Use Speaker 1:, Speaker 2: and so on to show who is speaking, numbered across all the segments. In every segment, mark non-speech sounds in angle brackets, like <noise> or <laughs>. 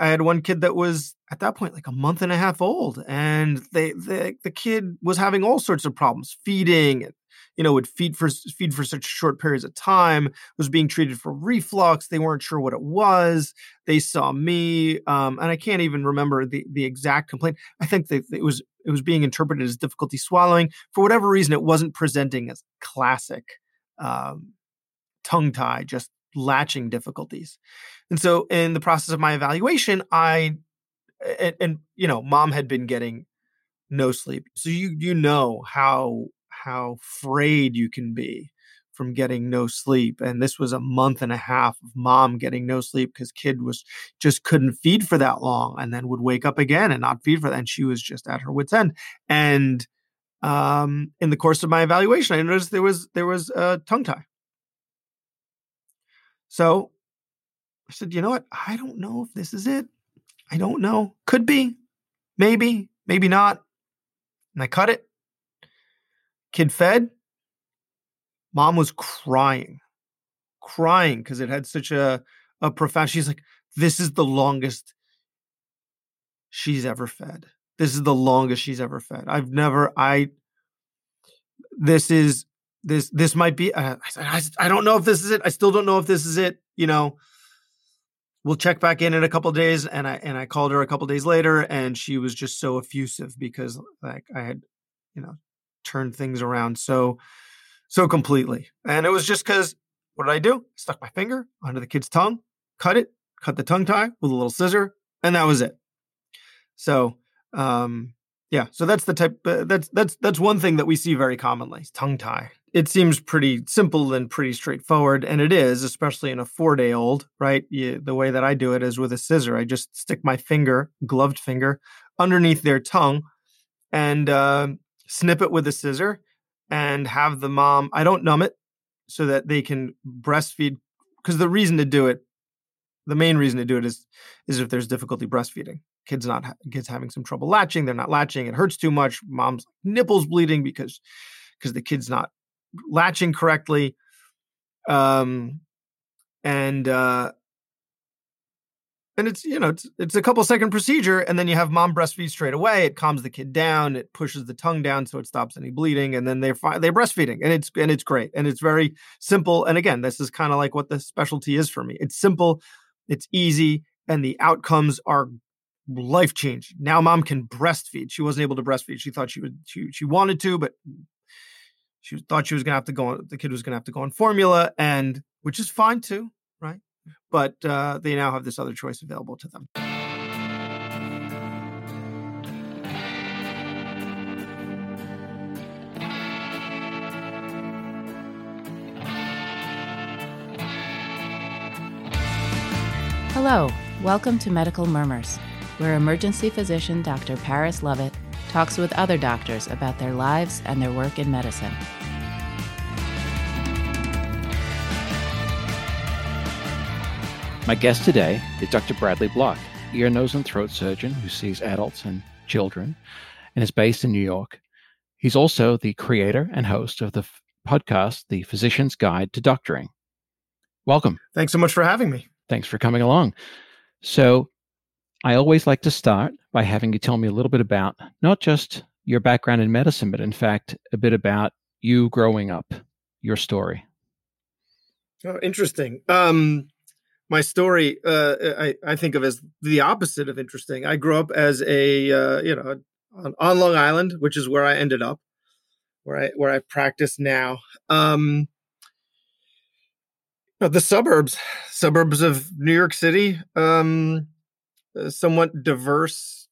Speaker 1: I had one kid that was at that point like a month and a half old, and they, the kid was having all sorts of problems feeding you know would feed for feed for such short periods of time was being treated for reflux they weren't sure what it was they saw me um, and i can't even remember the the exact complaint. I think that it was it was being interpreted as difficulty swallowing. For whatever reason it wasn't presenting as classic um, tongue tie just latching difficulties and so in the process of my evaluation i and, and you know mom had been getting no sleep. So you you know how how frayed you can be from getting no sleep. And this was a month and a half of mom getting no sleep because kid was just couldn't feed for that long and then would wake up again and not feed for that and she was just at her wits end. And um, in the course of my evaluation i noticed there was there was a tongue tie. So i said you know what i don't know if this is it i don't know could be maybe maybe not and i cut it Kid fed. Mom was crying, crying because it had such a a profound. She's like, "This is the longest she's ever fed. This is the longest she's ever fed. I've never. I. This is this. This might be. Uh, I, I, I don't know if this is it. I still don't know if this is it. You know." We'll check back in in a couple days and i and i called her a couple days later and she was just so effusive because like i had you know turned things around so so completely. And it was just because what did I do? Stuck my finger under the kid's tongue, cut it, cut the tongue tie with a little scissor, and that was it. So um yeah, so that's the type. Uh, that's that's that's one thing that we see very commonly: tongue tie. It seems pretty simple and pretty straightforward, and it is, especially in a four-day-old. Right? You, the way that I do it is with a scissor. I just stick my finger, gloved finger, underneath their tongue, and uh, snip it with a scissor and have the mom i don't numb it so that they can breastfeed because the reason to do it the main reason to do it is is if there's difficulty breastfeeding kids not kids having some trouble latching they're not latching it hurts too much mom's nipples bleeding because because the kid's not latching correctly um and uh and it's you know it's, it's a couple second procedure and then you have mom breastfeed straight away it calms the kid down it pushes the tongue down so it stops any bleeding and then they're fi- they're breastfeeding and it's and it's great and it's very simple and again this is kind of like what the specialty is for me it's simple it's easy and the outcomes are life changing now mom can breastfeed. She wasn't able to breastfeed. She thought she would she, she wanted to but she thought she was gonna have to go on the kid was gonna have to go on formula and which is fine too right? But uh, they now have this other choice available to them.
Speaker 2: Hello, welcome to Medical Murmurs, where emergency physician Dr. Paris Lovett talks with other doctors about their lives and their work in medicine.
Speaker 3: My guest today is Dr. Bradley Block, ear, nose, and throat surgeon who sees adults and children and is based in New York. He's also the creator and host of the f- podcast, The Physician's Guide to Doctoring. Welcome.
Speaker 1: Thanks so much for having me.
Speaker 3: Thanks for coming along. So, I always like to start by having you tell me a little bit about not just your background in medicine, but in fact, a bit about you growing up, your story.
Speaker 1: Oh, interesting. Um, my story uh, I, I think of as the opposite of interesting. I grew up as a uh, you know on, on, Long Island, which is where I ended up, where I where I practice now. Um, the suburbs, suburbs of New York City, um, somewhat diverse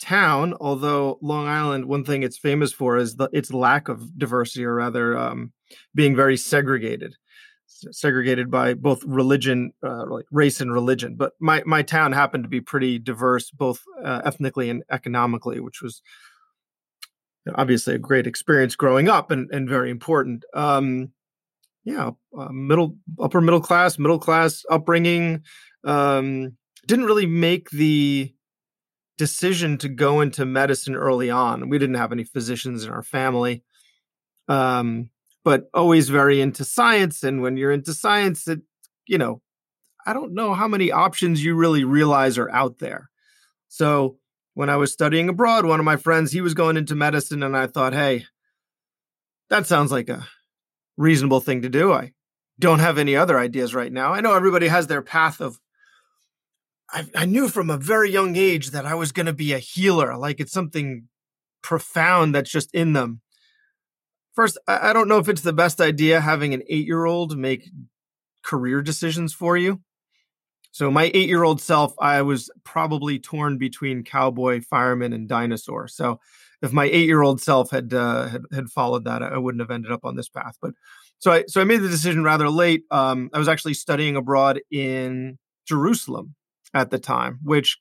Speaker 1: town. Although Long Island, one thing it's famous for is the, its lack of diversity, or rather, um, being very segregated segregated by both religion, uh, race and religion. But my my town happened to be pretty diverse, both uh, ethnically and economically, which was obviously a great experience growing up and and very important. Um, yeah, uh, middle upper middle class, middle class upbringing. Um, didn't really make the decision to go into medicine early on. We didn't have any physicians in our family. Um, but always very into science. And when you're into science, it, you know, I don't know how many options you really realize are out there. So when I was studying abroad, one of my friends, he was going into medicine, and I thought, hey, that sounds like a reasonable thing to do. I don't have any other ideas right now. I know everybody has their path of. I, I knew from a very young age that I was going to be a healer, like it's something profound that's just in them. First, I, I don't know if it's the best idea having an eight year old make career decisions for you. So my eight year old self, I was probably torn between cowboy, fireman, and dinosaur. So if my eight year old self had, uh, had had followed that, I wouldn't have ended up on this path. But so I so I made the decision rather late. Um, I was actually studying abroad in Jerusalem at the time, which,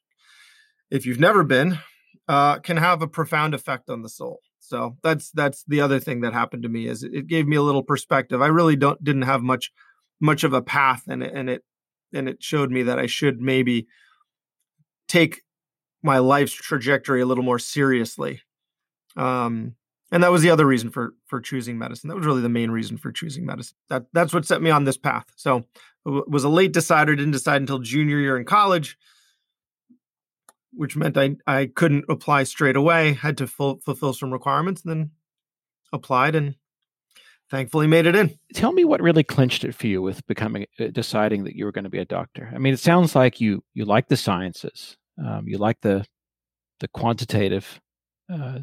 Speaker 1: if you've never been, uh, can have a profound effect on the soul. So that's that's the other thing that happened to me is it gave me a little perspective. I really don't didn't have much much of a path, and it, and it and it showed me that I should maybe take my life's trajectory a little more seriously. Um, and that was the other reason for for choosing medicine. That was really the main reason for choosing medicine. That that's what set me on this path. So was a late decider. Didn't decide until junior year in college, which meant I I couldn't apply straight away. Had to fulfill some requirements, and then applied and thankfully made it in.
Speaker 3: Tell me what really clinched it for you with becoming uh, deciding that you were going to be a doctor. I mean, it sounds like you you like the sciences, um, you like the the quantitative uh,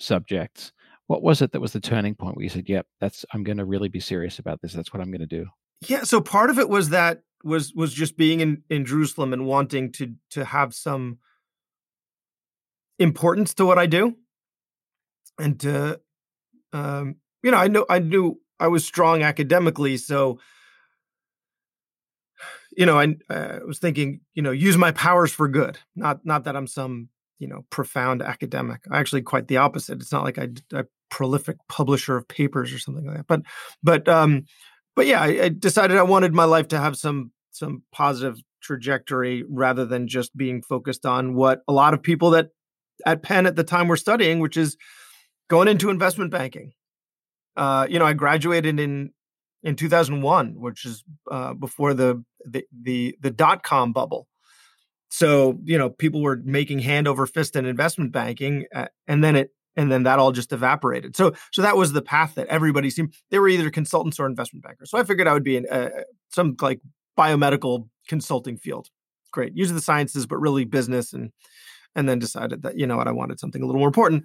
Speaker 3: subjects. What was it that was the turning point where you said, "Yep, that's I'm going to really be serious about this. That's what I'm going to do."
Speaker 1: Yeah, so part of it was that was was just being in in Jerusalem and wanting to to have some importance to what I do, and to um, you know, I know I knew I was strong academically, so you know, I, uh, was thinking, you know, use my powers for good. Not not that I'm some you know profound academic. Actually, quite the opposite. It's not like I, a prolific publisher of papers or something like that. But but um, but yeah, I, I decided I wanted my life to have some some positive trajectory rather than just being focused on what a lot of people that at Penn at the time were studying, which is going into investment banking uh, you know, I graduated in in 2001, which is uh, before the the the, the dot com bubble. So you know, people were making hand over fist in investment banking, uh, and then it and then that all just evaporated. So so that was the path that everybody seemed. They were either consultants or investment bankers. So I figured I would be in uh, some like biomedical consulting field. Great, use the sciences, but really business, and and then decided that you know what I wanted something a little more important.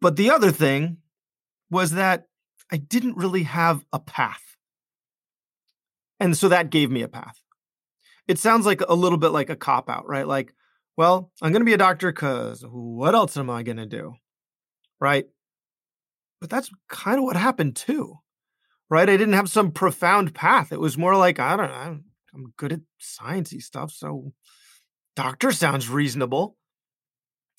Speaker 1: But the other thing was that I didn't really have a path. And so that gave me a path. It sounds like a little bit like a cop out, right? Like, well, I'm going to be a doctor because what else am I going to do? Right. But that's kind of what happened too, right? I didn't have some profound path. It was more like, I don't know, I'm good at sciencey stuff. So doctor sounds reasonable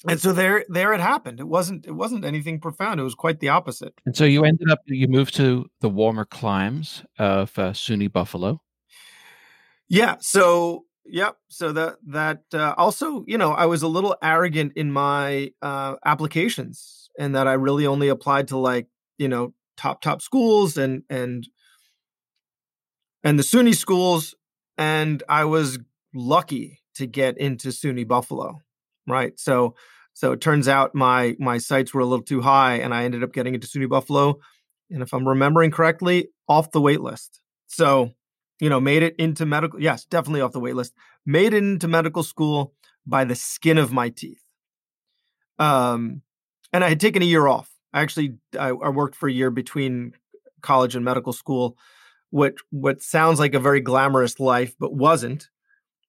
Speaker 1: and so there there it happened it wasn't it wasn't anything profound it was quite the opposite
Speaker 3: and so you ended up you moved to the warmer climes of uh, suny buffalo
Speaker 1: yeah so yep so that that uh, also you know i was a little arrogant in my uh, applications and that i really only applied to like you know top top schools and and and the suny schools and i was lucky to get into suny buffalo right? So so it turns out my my sights were a little too high, and I ended up getting into SUNY Buffalo, and if I'm remembering correctly, off the wait list. So you know, made it into medical. Yes, definitely off the wait list. Made it into medical school by the skin of my teeth. Um, and I had taken a year off. I actually I, I worked for a year between college and medical school, what what sounds like a very glamorous life, but wasn't.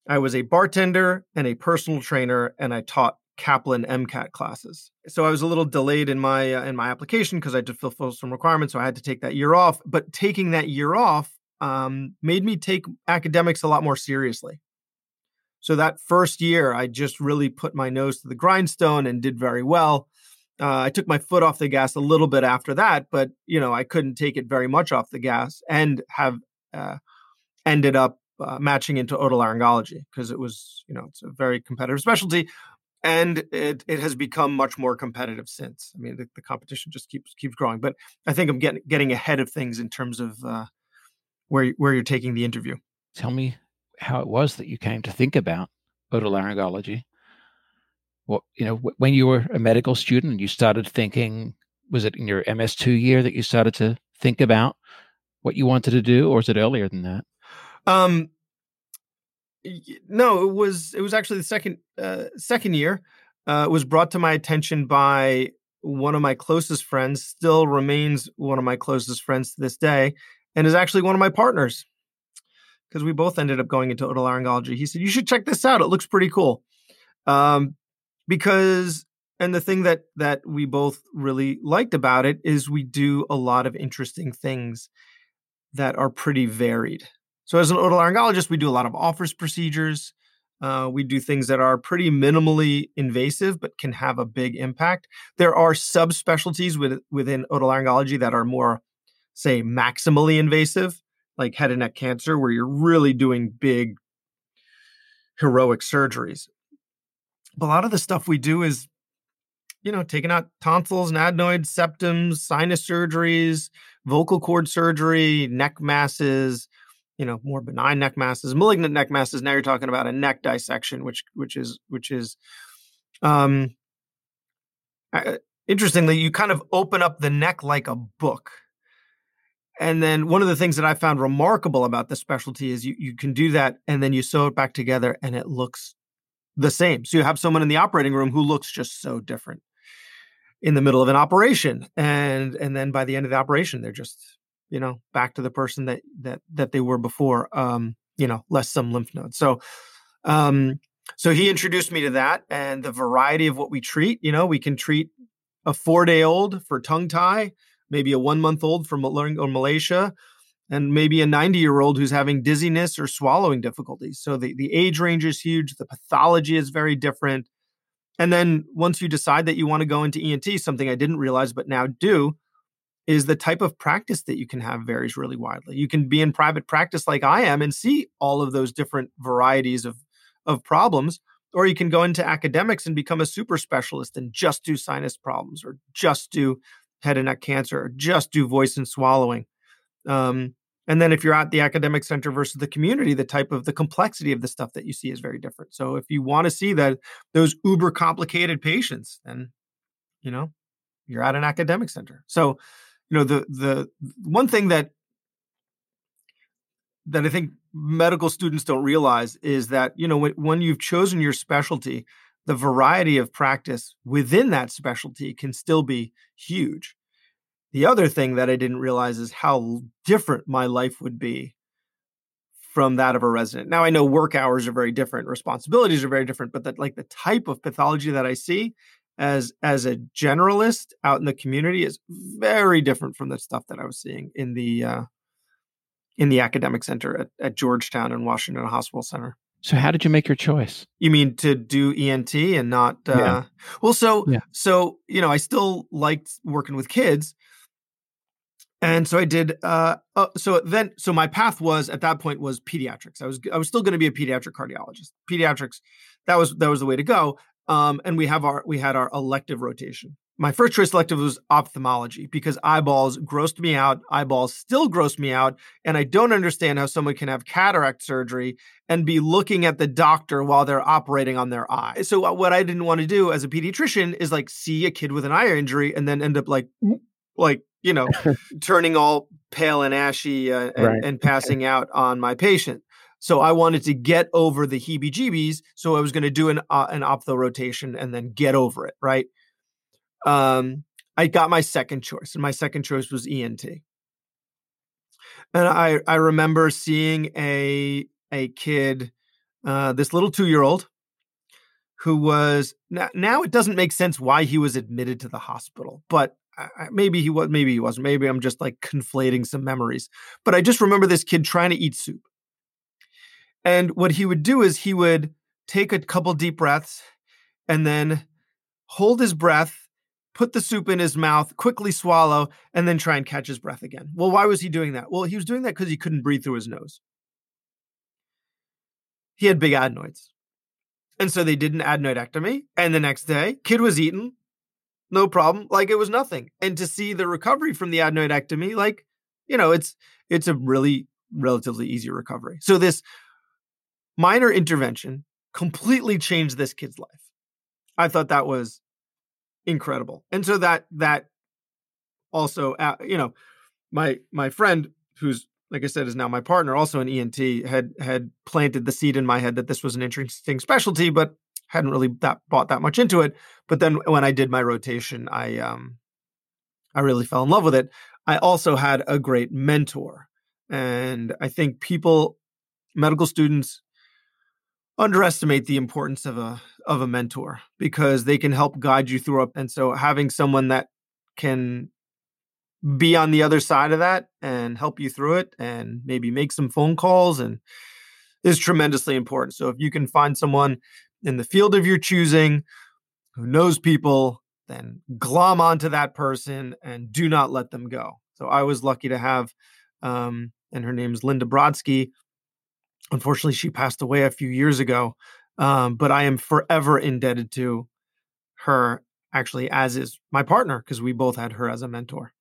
Speaker 1: I was a bartender and a personal trainer, and I taught Kaplan MCAT classes. So I was a little delayed in my uh, in my application because I to fulfill some requirements, so I had to take that year off. But taking that year off um, made me take academics a lot more seriously. So that first year, I just really put my nose to the grindstone and did very well. Uh, I took my foot off the gas a little bit after that, but you know I couldn't take it very much off the gas and have uh, ended up uh, matching into otolaryngology because it was, you know, it's a very competitive specialty, and it it has become much more competitive since. I mean, the, the competition just keeps keeps growing. But I think I'm getting getting ahead of things in terms of uh, where where you're taking the interview.
Speaker 3: tell me how it was that you came to think about otolaryngology. What you know, when you were a medical student and you started thinking, was it in your MS2 year that you started to think about what you wanted to do, or was it earlier than that? Um,
Speaker 1: no, it was it was actually the second uh, second year. Uh, it was brought to my attention by one of my closest friends, still remains one of my closest friends to this day, and is actually one of my partners because we both ended up going into otolaryngology. He said, "You should check this out. It looks pretty cool." Um, because and the thing that that we both really liked about it is we do a lot of interesting things that are pretty varied. So as an otolaryngologist, we do a lot of offers procedures. Uh, we do things that are pretty minimally invasive but can have a big impact. There are subspecialties with, within otolaryngology that are more, say, maximally invasive, like head and neck cancer, where you're really doing big, heroic surgeries. But a lot of the stuff we do is, you know, taking out tonsils and adenoids, septums, sinus surgeries, vocal cord surgery, neck masses, you know more benign neck masses malignant neck masses now you're talking about a neck dissection which which is which is um interestingly you kind of open up the neck like a book and then one of the things that i found remarkable about the specialty is you, you can do that and then you sew it back together and it looks the same. So you have someone in the operating room who looks just so different in the middle of an operation and and then by the end of the operation they're just you know back to the person that that that they were before um you know less some lymph nodes. So um so he introduced me to that and the variety of what we treat. You know we can treat a four day old for tongue tie maybe a one month old from Malaysia and maybe a 90 year old who's having dizziness or swallowing difficulties so the, the age range is huge the pathology is very different and then once you decide that you want to go into ent something i didn't realize but now do is the type of practice that you can have varies really widely. You can be in private practice like I am and see all of those different varieties of of problems or you can go into academics and become a super specialist and just do sinus problems or just do head and neck cancer or just do voice and swallowing. Um, and then if you're at the academic center versus the community, the type of the complexity of the stuff that you see is very different. So if you want to see that those uber complicated patients, then you know you're at an academic center. So you know the the one thing that that I think medical students don't realize is that you know when, when you've chosen your specialty, the variety of practice within that specialty can still be huge. The other thing that I didn't realize is how different my life would be from that of a resident. Now I know work hours are very different, responsibilities are very different, but that like the type of pathology that I see as as a generalist out in the community is very different from the stuff that I was seeing in the uh, in the academic center at, at Georgetown and Washington Hospital Center.
Speaker 3: So how did you make your choice?
Speaker 1: You mean to do ENT and not uh, yeah. well so yeah. so you know I still liked working with kids and so I did uh, uh so then so my path was at that point was pediatrics. I was I was still going to be a pediatric cardiologist. Pediatrics that was that was the way to go. Um, and we have our we had our elective rotation. My first choice elective was ophthalmology because eyeballs grossed me out. Eyeballs still gross me out, and I don't understand how someone can have cataract surgery and be looking at the doctor while they're operating on their eye. So uh, what I didn't want to do as a pediatrician is like see a kid with an eye injury and then end up like like you know <laughs> turning all pale and ashy uh, and, right. and passing out on my patient. So I wanted to get over the heebie-jeebies. So I was going to do an uh, an ophtho rotation and then get over it. Right. Um, I got my second choice, and my second choice was ENT. And I I remember seeing a a kid, uh, this little two year old, who was now, now it doesn't make sense why he was admitted to the hospital, but maybe he was, maybe he wasn't. Maybe I'm just like conflating some memories. But I just remember this kid trying to eat soup and what he would do is he would take a couple deep breaths and then hold his breath, put the soup in his mouth, quickly swallow, and then try and catch his breath again. Well, why was he doing that? Well, he was doing that because he couldn't breathe through his nose. He had big adenoids. And so they did an adenoidectomy. And the next day, kid was eaten, no problem, like it was nothing. And to see the recovery from the adenoidectomy, like, you know, it's it's a really relatively easy recovery. So this minor intervention completely changed this kid's life. I thought that was incredible. And so that that also uh, you know my my friend who's like I said is now my partner also an ENT had had planted the seed in my head that this was an interesting specialty but hadn't really that bought that much into it but then when I did my rotation I um I really fell in love with it. I also had a great mentor and I think people medical students underestimate the importance of a of a mentor because they can help guide you through it. And so having someone that can be on the other side of that and help you through it and maybe make some phone calls and is tremendously important. So if you can find someone in the field of your choosing who knows people, then glom onto that person and do not let them go. So I was lucky to have um, and her name is Linda Brodsky, Unfortunately, she passed away a few years ago, um, but I am forever indebted to her, actually, as is my partner, because we both had her as a mentor.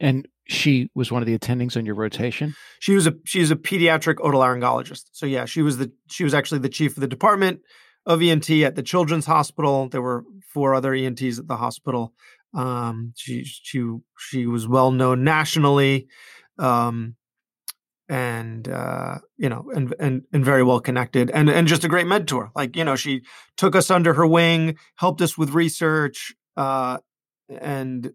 Speaker 3: And she was one of the attendings on your rotation.
Speaker 1: She was a she's a pediatric otolaryngologist. So yeah, she was the she was actually the chief of the department of ENT at the Children's Hospital. There were four other ENTs at the hospital. Um, she she she was well known nationally. Um, and uh, you know, and and and very well connected, and and just a great mentor. Like you know, she took us under her wing, helped us with research, uh, and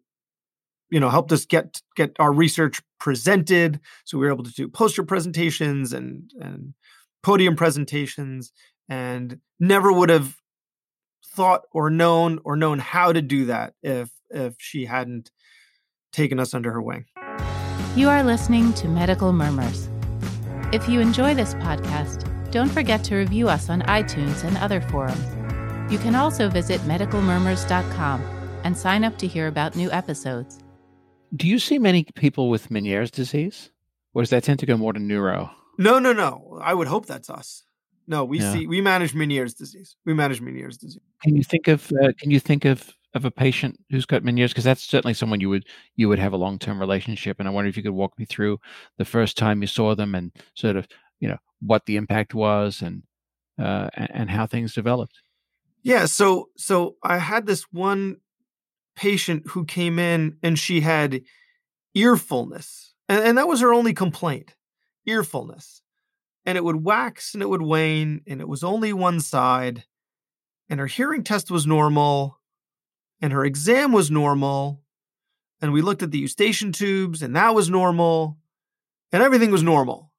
Speaker 1: you know, helped us get get our research presented. So we were able to do poster presentations and and podium presentations, and never would have thought or known or known how to do that if if she hadn't taken us under her wing.
Speaker 2: You are listening to Medical Murmurs. If you enjoy this podcast, don't forget to review us on iTunes and other forums. You can also visit medicalmurmurs.com and sign up to hear about new episodes.
Speaker 3: Do you see many people with Meniere's disease? Or does that tend to go more to neuro?
Speaker 1: No, no, no. I would hope that's us. No, we yeah. see we manage Meniere's disease. We manage Meniere's disease.
Speaker 3: Can you think of uh, can you think of of a patient who's got Meniere's? Because that's certainly someone you would you would have a long term relationship. And I wonder if you could walk me through the first time you saw them and sort of you know what the impact was and uh, and, how things developed.
Speaker 1: Yeah. So so I had this one patient who came in and she had earfulness, and, and that was her only complaint, earfulness, and it would wax and it would wane, and it was only one side, and her hearing test was normal and her exam was normal. And we looked at the eustachian tubes, and that was normal, and everything was normal.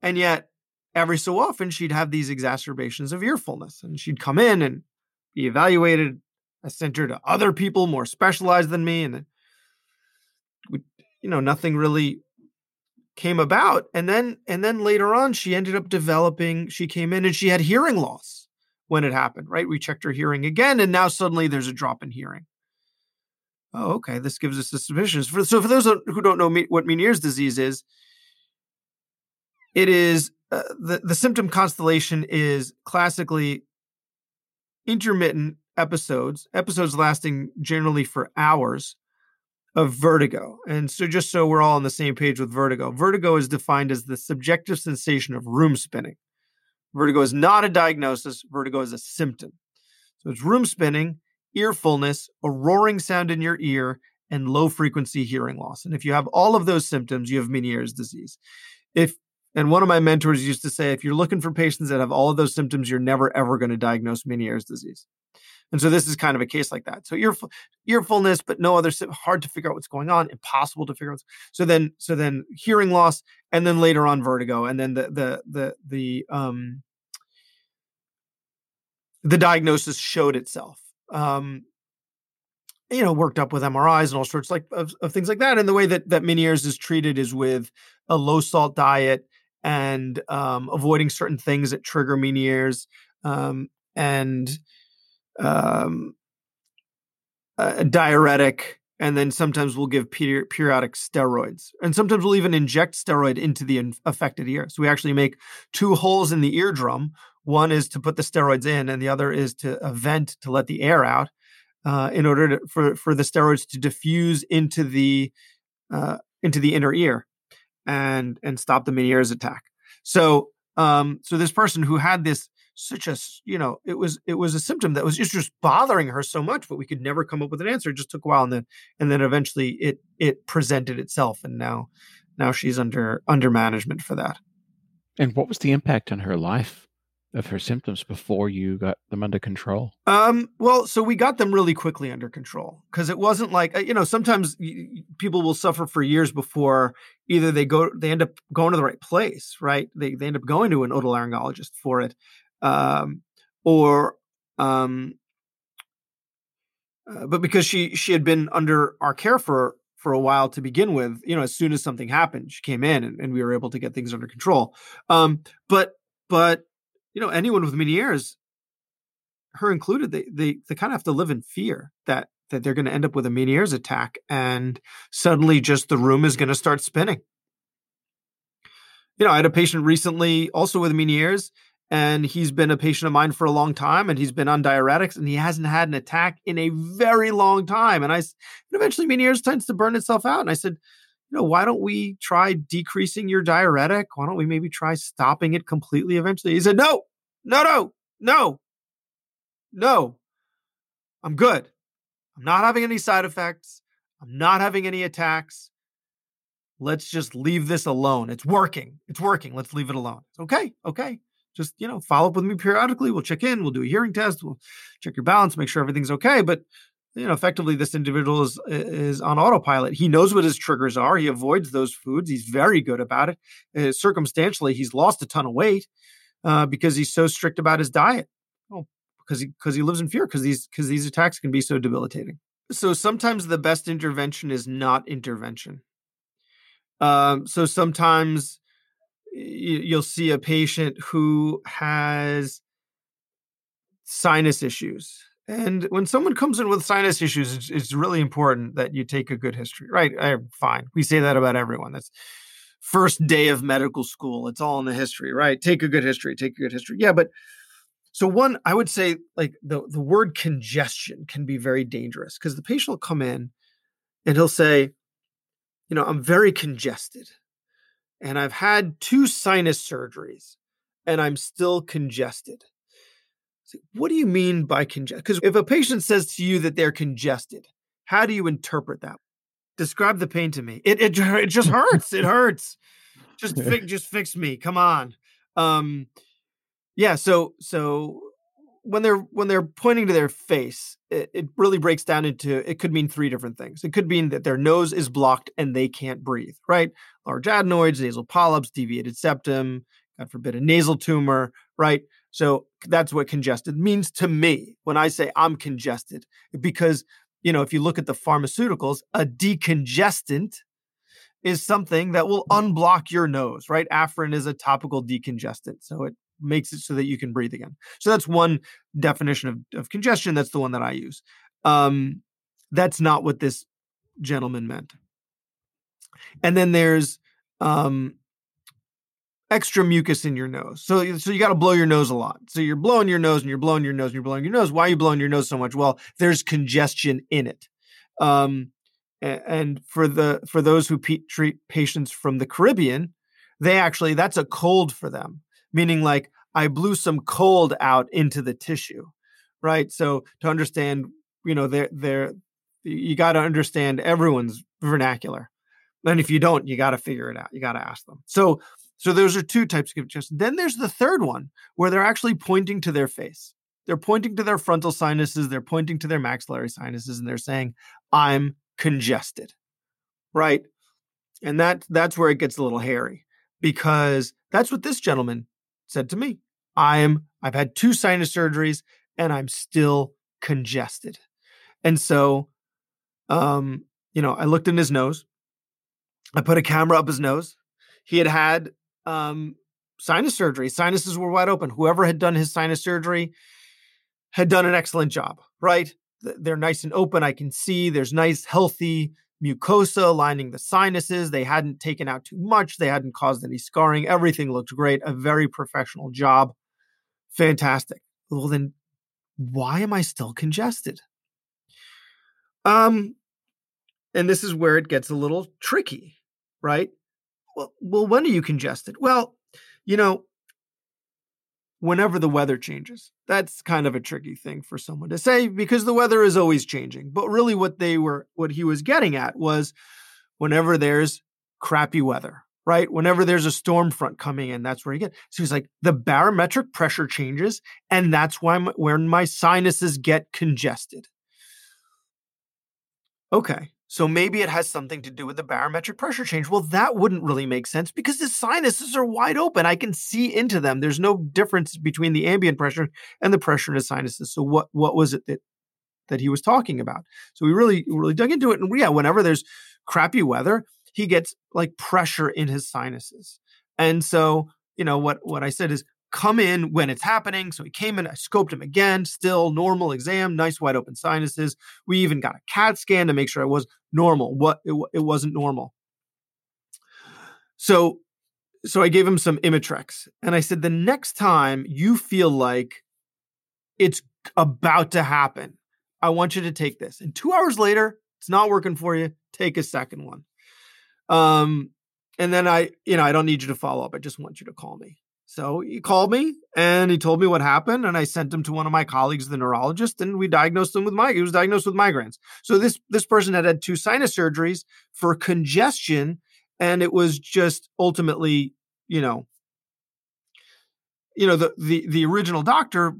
Speaker 1: And yet, every so often, she'd have these exacerbations of earfulness, and she'd come in and be evaluated. I sent her to other people more specialized than me, and we, you know, nothing really came about. And then, and then later on, she ended up developing. She came in and she had hearing loss when it happened, right? We checked her hearing again, and now suddenly there's a drop in hearing. Oh, okay. This gives us the suspicions. For, so, for those who don't know me, what Meniere's disease is, it is uh, the the symptom constellation is classically intermittent episodes, episodes lasting generally for hours of vertigo. And so, just so we're all on the same page with vertigo, vertigo is defined as the subjective sensation of room spinning. Vertigo is not a diagnosis, vertigo is a symptom. So it's room spinning, ear fullness, a roaring sound in your ear, and low frequency hearing loss. And if you have all of those symptoms, you have Meniere's disease. If and one of my mentors used to say, if you're looking for patients that have all of those symptoms, you're never ever going to diagnose Meniere's disease. And so this is kind of a case like that. So ear earfulness, but no other hard to figure out what's going on, impossible to figure out. So then so then hearing loss, and then later on vertigo, and then the the the the um the diagnosis showed itself. Um, you know, worked up with MRIs and all sorts like of, of things like that. And the way that that Meniere's is treated is with a low salt diet and um, avoiding certain things that trigger Meniere's um, and um, a diuretic, and then sometimes we'll give peri- periodic steroids, and sometimes we'll even inject steroid into the affected ear. So we actually make two holes in the eardrum. One is to put the steroids in, and the other is to vent to let the air out, uh, in order to, for for the steroids to diffuse into the uh, into the inner ear. and and stop the Meniere's attack. So um so this person who had this such a you know it was it was a symptom that was just, just bothering her so much but we could never come up with an answer it just took a while and then and then eventually it it presented itself and now now she's under under management for that
Speaker 3: and what was the impact on her life of her symptoms before you got them under control?
Speaker 1: Um, well, so we got them really quickly under control because it wasn't like uh, you know sometimes people will suffer for years before either they go they end up going to the right place, right? They they end up going to an otolaryngologist for it, um, or um, uh, but because she she had been under our care for for a while to begin with, you know, as soon as something happened, she came in and, and we were able to get things under control. Um, but but you know, anyone with Meniere's, her included, they they they kind of have to live in fear that that they're going to end up with a Meniere's attack, and suddenly just the room is going to start spinning. You know, I had a patient recently also with Meniere's, and he's been a patient of mine for a long time, and he's been on diuretics, and he hasn't had an attack in a very long time. And I, and eventually Meniere's tends to burn itself out, and I said, you know, why don't we try decreasing your diuretic? Why don't we maybe try stopping it completely eventually? He said, no, no, no, no, no. I'm good. I'm not having any side effects. I'm not having any attacks. Let's just leave this alone. It's working. It's working. Let's leave it alone. Okay. Okay. Just, you know, follow up with me periodically. We'll check in. We'll do a hearing test. We'll check your balance, make sure everything's okay. But you know, effectively this individual is is on autopilot. He knows what his triggers are. He avoids those foods. He's very good about it. Uh, circumstantially, he's lost a ton of weight uh, because he's so strict about his diet. Oh, because he because he lives in fear because these because these attacks can be so debilitating. So sometimes the best intervention is not intervention. Um, so sometimes you'll see a patient who has sinus issues and when someone comes in with sinus issues, it's, it's really important that you take a good history, right? I, fine. We say that about everyone. That's first day of medical school. It's all in the history, right? Take a good history, take a good history. Yeah, but so one, I would say like the, the word congestion can be very dangerous because the patient will come in and he'll say, you know, I'm very congested and I've had two sinus surgeries and I'm still congested what do you mean by congested? Because if a patient says to you that they're congested, how do you interpret that? Describe the pain to me. It it, it just <laughs> hurts. it hurts. Just fi- just fix me. Come on. Um, yeah. So so when they're when they're pointing to their face, it, it really breaks down into it could mean three different things. It could mean that their nose is blocked and they can't breathe. Right. Large adenoids, nasal polyps, deviated septum, God forbid a nasal tumor. Right so that's what congested means to me when I say I'm congested, because, you know, if you look at the pharmaceuticals, a decongestant is something that will unblock your nose, right? Afrin is a topical decongestant. So it makes it so that you can breathe again. So that's one definition of, of congestion. That's the one that I use. Um, that's not what this gentleman meant. And then there's um, extra mucus in your nose. So, so you got to blow your nose a lot. So you're blowing your nose and you're blowing your nose and you're blowing your nose. Why are you blowing your nose so much? Well, there's congestion in it. Um, and for the for those who treat patients from the Caribbean, they actually that's a cold for them, meaning like I blew some cold out into the tissue, right? So to understand, you know, they're they're you got to understand everyone's vernacular. And if you don't, you got to figure it out. You got to ask them. So so those are two types of congestion. Then there's the third one where they're actually pointing to their face. They're pointing to their frontal sinuses, they're pointing to their maxillary sinuses and they're saying, "I'm congested." Right? And that that's where it gets a little hairy because that's what this gentleman said to me. I'm I've had two sinus surgeries and I'm still congested. And so um you know, I looked in his nose. I put a camera up his nose. He had had um, sinus surgery. Sinuses were wide open. Whoever had done his sinus surgery had done an excellent job, right? They're nice and open. I can see there's nice, healthy mucosa lining the sinuses. They hadn't taken out too much, they hadn't caused any scarring. Everything looked great. A very professional job. Fantastic. Well, then why am I still congested? Um, and this is where it gets a little tricky, right? well, well, when are you congested? Well, you know, whenever the weather changes. That's kind of a tricky thing for someone to say because the weather is always changing. But really what they were what he was getting at was whenever there's crappy weather, right? Whenever there's a storm front coming in, that's where you get. So he's like the barometric pressure changes and that's why my, when my sinuses get congested. Okay. So maybe it has something to do with the barometric pressure change. Well, that wouldn't really make sense because the sinuses are wide open. I can see into them. There's no difference between the ambient pressure and the pressure in the sinuses. So what what was it that that he was talking about? So we really really dug into it. And yeah, whenever there's crappy weather, he gets like pressure in his sinuses. And so, you know, what what I said is come in when it's happening. So he came in, I scoped him again, still normal exam, nice wide open sinuses. We even got a CAT scan to make sure I was normal. What it, it wasn't normal. So so I gave him some Imitrex and I said the next time you feel like it's about to happen, I want you to take this. And 2 hours later, it's not working for you, take a second one. Um and then I, you know, I don't need you to follow up. I just want you to call me. So he called me and he told me what happened, and I sent him to one of my colleagues, the neurologist, and we diagnosed him with migraine. He was diagnosed with migraines. So this this person had had two sinus surgeries for congestion, and it was just ultimately, you know, you know, the the the original doctor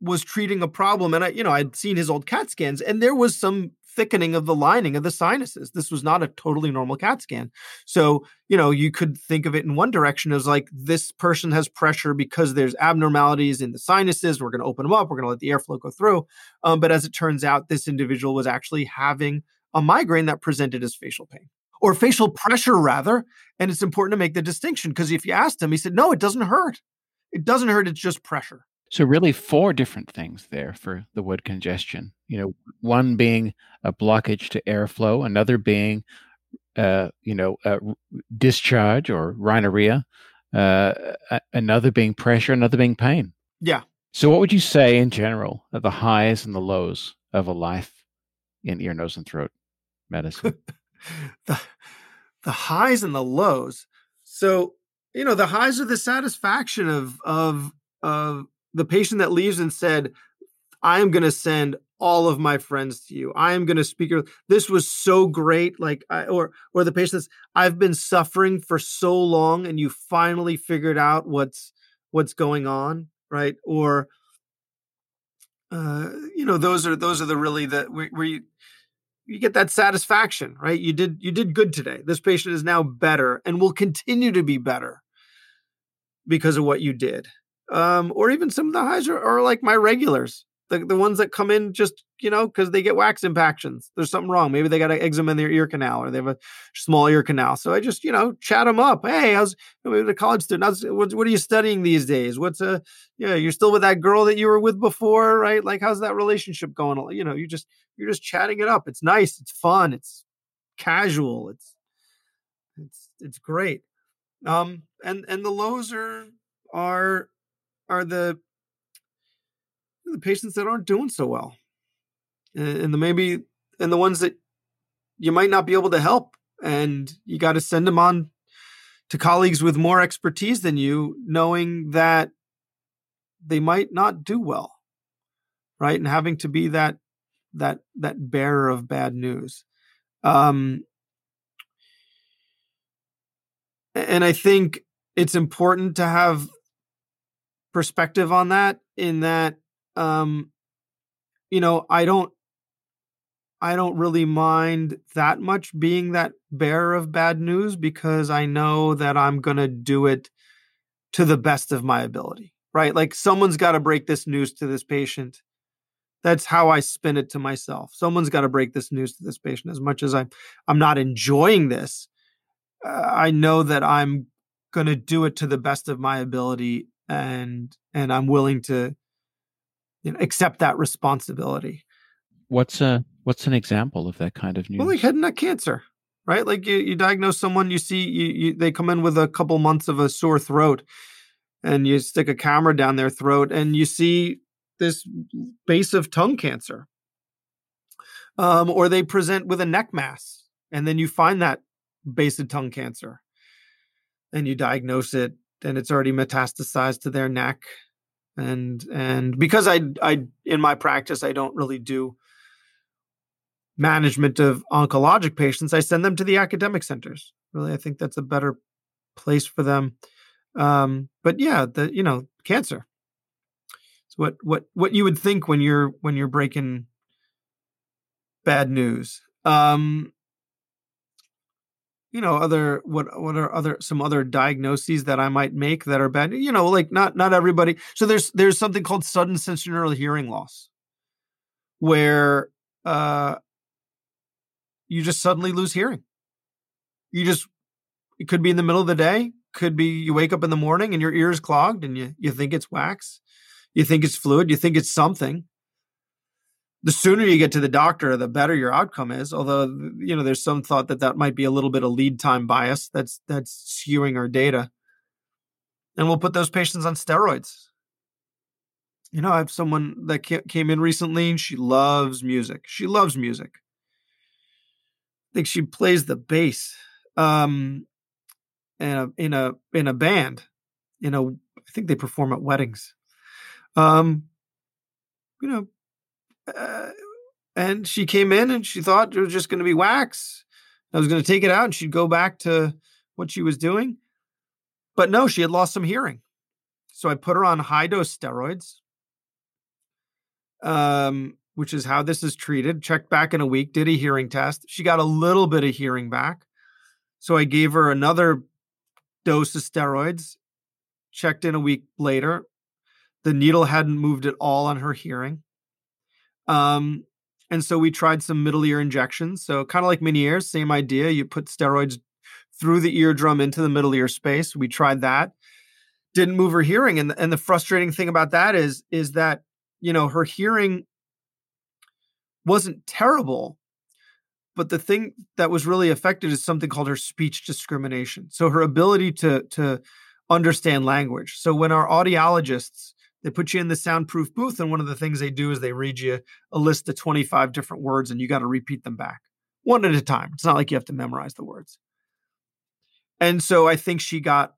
Speaker 1: was treating a problem, and I, you know, I'd seen his old CAT scans, and there was some thickening of the lining of the sinuses. This was not a totally normal CAT scan. So, you know, you could think of it in one direction as like this person has pressure because there's abnormalities in the sinuses. We're going to open them up. We're going to let the airflow go through. Um, but as it turns out, this individual was actually having a migraine that presented as facial pain or facial pressure, rather. And it's important to make the distinction because if you asked him, he said, no, it doesn't hurt. It doesn't hurt. It's just pressure.
Speaker 3: So really four different things there for the wood congestion. You know, one being a blockage to airflow, another being uh, you know, uh, discharge or rhinorrhea, uh, another being pressure, another being pain.
Speaker 1: Yeah.
Speaker 3: So what would you say in general are the highs and the lows of a life in ear, nose, and throat medicine? <laughs>
Speaker 1: the the highs and the lows. So, you know, the highs are the satisfaction of of of the patient that leaves and said, I am going to send all of my friends to you. I am going to speak. This was so great. Like, I, or, or the patient says, I've been suffering for so long and you finally figured out what's, what's going on. Right. Or, uh, you know, those are, those are the really the, where, where you, you get that satisfaction, right? You did, you did good today. This patient is now better and will continue to be better because of what you did um, or even some of the highs are, are like my regulars, the, the ones that come in just, you know, because they get wax impactions. There's something wrong. Maybe they got an eczema in their ear canal or they have a small ear canal. So I just, you know, chat them up. Hey, how's maybe the college student? How's, what, what are you studying these days? What's a, yeah, you're still with that girl that you were with before, right? Like, how's that relationship going? You know, you just, you're just chatting it up. It's nice. It's fun. It's casual. It's, it's, it's great. Um, and, and the lows are, are are the the patients that aren't doing so well, and the maybe and the ones that you might not be able to help, and you got to send them on to colleagues with more expertise than you, knowing that they might not do well, right? And having to be that that that bearer of bad news. Um, and I think it's important to have perspective on that in that um you know i don't i don't really mind that much being that bearer of bad news because i know that i'm going to do it to the best of my ability right? Like someone's got to break this news to this patient. That's how i spin it to myself. Someone's got to break this news to this patient. As much as i'm i'm not enjoying this uh, i know that i'm going to do it to the best of my ability and and I'm willing to you know, accept that responsibility.
Speaker 3: What's a what's an example of that kind of news?
Speaker 1: Well, like head and neck cancer, right? Like you, you diagnose someone, you see you, you they come in with a couple months of a sore throat, and you stick a camera down their throat, and you see this base of tongue cancer. Um, or they present with a neck mass, and then you find that base of tongue cancer and you diagnose it and it's already metastasized to their neck. And and because i i in my practice i don't really do management of oncologic patients i send them to the academic centers. Really i think that's a better place for them. Um but yeah the you know cancer. It's what what what you would think when you're when you're breaking bad news. Um you know other what what are other some other diagnoses that i might make that are bad you know like not not everybody so there's there's something called sudden sensorineural hearing loss where uh you just suddenly lose hearing. You just it could be in the middle of the day could be you wake up in the morning and your ear is clogged and you you think it's wax you think it's fluid you think it's something the sooner you get to the doctor, the better your outcome is. Although, you know, there's some thought that that might be a little bit of lead time bias that's that's skewing our data. And we'll put those patients on steroids. You know, I have someone that came in recently and she loves music. She loves music. I think she plays the bass um, in a in a in a band. You know, I think they perform at weddings. Um, you know, uh, and she came in and she thought it was just going to be wax. I was going to take it out and she'd go back to what she was doing. But no, she had lost some hearing. So I put her on high dose steroids, um, which is how this is treated. Checked back in a week, did a hearing test. She got a little bit of hearing back. So I gave her another dose of steroids, checked in a week later. The needle hadn't moved at all on her hearing. Um, and so we tried some middle ear injections. So kind of like Meniere's, same idea. You put steroids through the eardrum into the middle ear space. We tried that. Didn't move her hearing. And, and the frustrating thing about that is, is that, you know, her hearing wasn't terrible. But the thing that was really affected is something called her speech discrimination. So her ability to to understand language. So when our audiologists they put you in the soundproof booth, and one of the things they do is they read you a list of 25 different words, and you got to repeat them back one at a time. It's not like you have to memorize the words. And so I think she got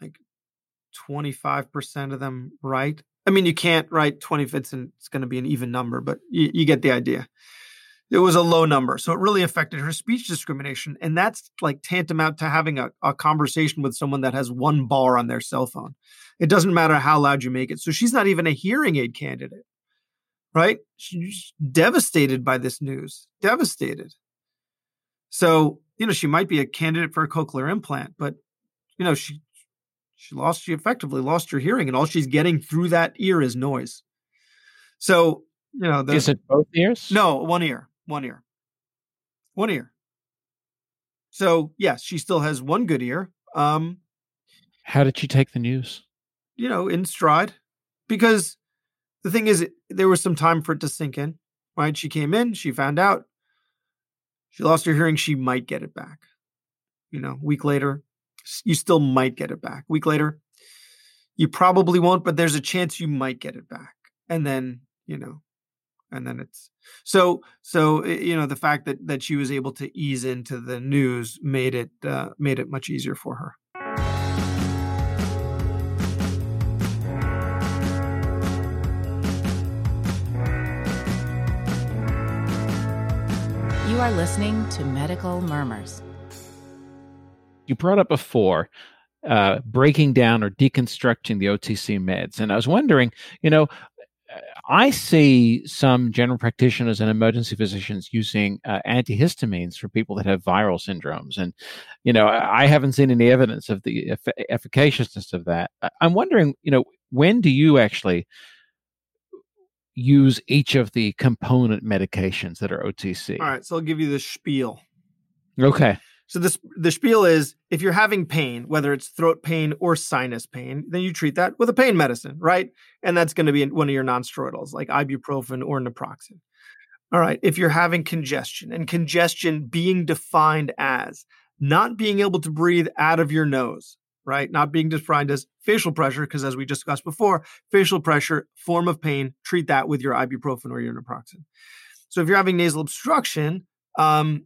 Speaker 1: like 25% of them right. I mean, you can't write 20 fits and it's going to be an even number, but you, you get the idea it was a low number. So it really affected her speech discrimination. And that's like tantamount to having a, a conversation with someone that has one bar on their cell phone. It doesn't matter how loud you make it. So she's not even a hearing aid candidate, right? She's devastated by this news, devastated. So, you know, she might be a candidate for a cochlear implant, but, you know, she, she lost, she effectively lost her hearing and all she's getting through that ear is noise. So, you know,
Speaker 3: the, is it both ears?
Speaker 1: No, one ear one ear. One ear. So yes, she still has one good ear. Um,
Speaker 3: How did she take the news?
Speaker 1: You know, in stride, because the thing is, there was some time for it to sink in. Right? She came in, she found out, she lost her hearing. She might get it back. You know, week later, you still might get it back. Week later, you probably won't, but there's a chance you might get it back. And then, you know, and then it's so so eh, you know the fact that that she was able to ease into the news made it uh, made it much easier for her
Speaker 2: you are listening to medical murmurs
Speaker 3: you brought up before uh, breaking down or deconstructing the OTC meds. And I was wondering, you know, I see some general practitioners and emergency physicians using uh, antihistamines for people that have viral syndromes, and you know I haven't seen any evidence of the eff- efficaciousness of that. I'm wondering, you know, when do you actually use each of the component medications that are OTC?
Speaker 1: All right, so I'll give you the spiel.
Speaker 3: Okay.
Speaker 1: So this the spiel is if you're having pain, whether it's throat pain or sinus pain, then you treat that with a pain medicine, right? And that's going to be one of your nonsteroidals like ibuprofen or naproxen. All right, if you're having congestion and congestion being defined as not being able to breathe out of your nose, right? Not being defined as facial pressure because as we discussed before, facial pressure form of pain, treat that with your ibuprofen or your naproxen. So if you're having nasal obstruction, um,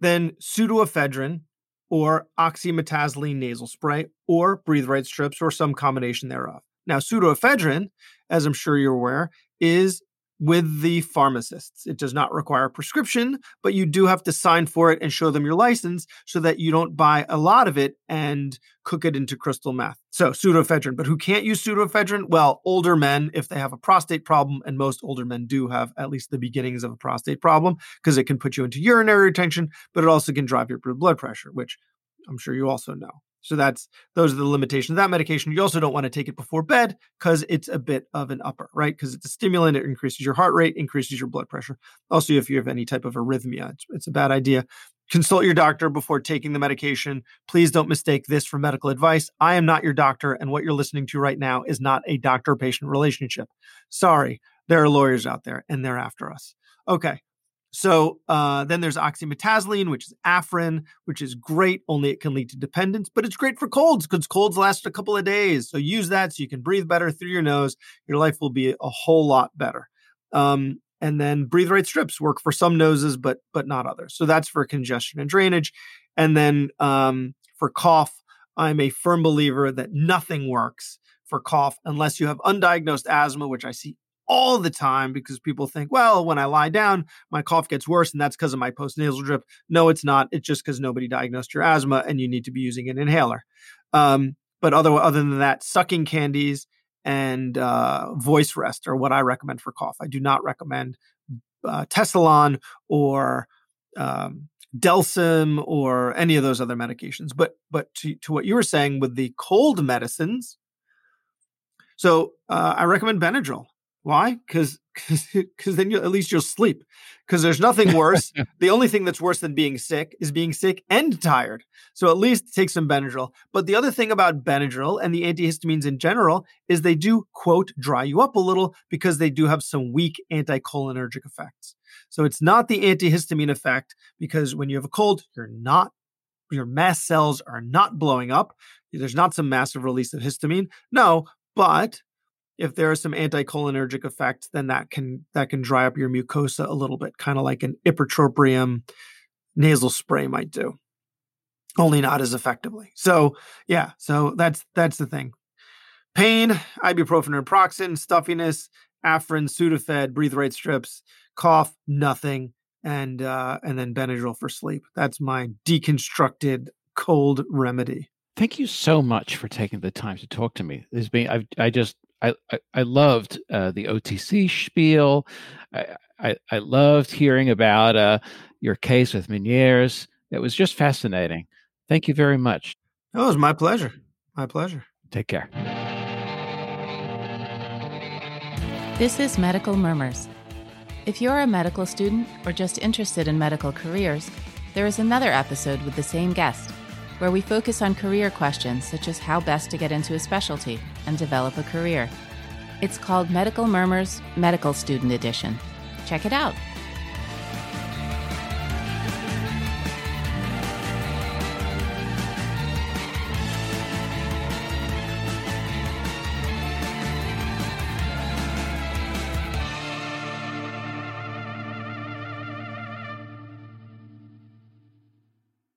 Speaker 1: then pseudoephedrine or oxymetazoline nasal spray, or breathe right strips, or some combination thereof. Now, pseudoephedrine, as I'm sure you're aware, is with the pharmacists. It does not require a prescription, but you do have to sign for it and show them your license so that you don't buy a lot of it and cook it into crystal meth. So, pseudoephedrine. But who can't use pseudoephedrine? Well, older men, if they have a prostate problem, and most older men do have at least the beginnings of a prostate problem, because it can put you into urinary retention, but it also can drive your blood pressure, which I'm sure you also know. So that's those are the limitations of that medication. You also don't want to take it before bed because it's a bit of an upper, right? Because it's a stimulant, it increases your heart rate, increases your blood pressure. Also, if you have any type of arrhythmia, it's, it's a bad idea. Consult your doctor before taking the medication. Please don't mistake this for medical advice. I am not your doctor, and what you're listening to right now is not a doctor patient relationship. Sorry, there are lawyers out there and they're after us. Okay, so uh, then there's oxymetazoline, which is Afrin, which is great, only it can lead to dependence, but it's great for colds because colds last a couple of days. So use that so you can breathe better through your nose. Your life will be a whole lot better. Um, and then breathe right strips work for some noses, but but not others. So that's for congestion and drainage. And then um, for cough, I'm a firm believer that nothing works for cough unless you have undiagnosed asthma, which I see all the time because people think, well, when I lie down, my cough gets worse and that's because of my postnasal drip. No, it's not. It's just because nobody diagnosed your asthma and you need to be using an inhaler. Um, but other, other than that, sucking candies and uh, voice rest are what I recommend for cough. I do not recommend uh, Tessalon or um, Delsym or any of those other medications. But but to, to what you were saying with the cold medicines, so uh, I recommend Benadryl. Why? Because because <laughs> then you at least you'll sleep. Because there's nothing worse. <laughs> the only thing that's worse than being sick is being sick and tired. So at least take some Benadryl. But the other thing about Benadryl and the antihistamines in general is they do quote dry you up a little because they do have some weak anticholinergic effects. So it's not the antihistamine effect because when you have a cold, you're not your mast cells are not blowing up. There's not some massive release of histamine. No, but if there is some anticholinergic effect, then that can that can dry up your mucosa a little bit, kind of like an ipratropium nasal spray might do, only not as effectively. So yeah, so that's that's the thing. Pain, ibuprofen and naproxen, stuffiness, Afrin, Sudafed, breathe right strips, cough, nothing, and uh, and then Benadryl for sleep. That's my deconstructed cold remedy.
Speaker 3: Thank you so much for taking the time to talk to me. This being, I've, I just I, I, loved uh, the OTC spiel. I, I, I loved hearing about uh, your case with Meniere's. It was just fascinating. Thank you very much.
Speaker 1: Oh, it was my pleasure. My pleasure.
Speaker 3: Take care.
Speaker 2: This is Medical Murmurs. If you're a medical student or just interested in medical careers, there is another episode with the same guest where we focus on career questions such as how best to get into a specialty and develop a career. It's called Medical Murmurs Medical Student Edition. Check it out.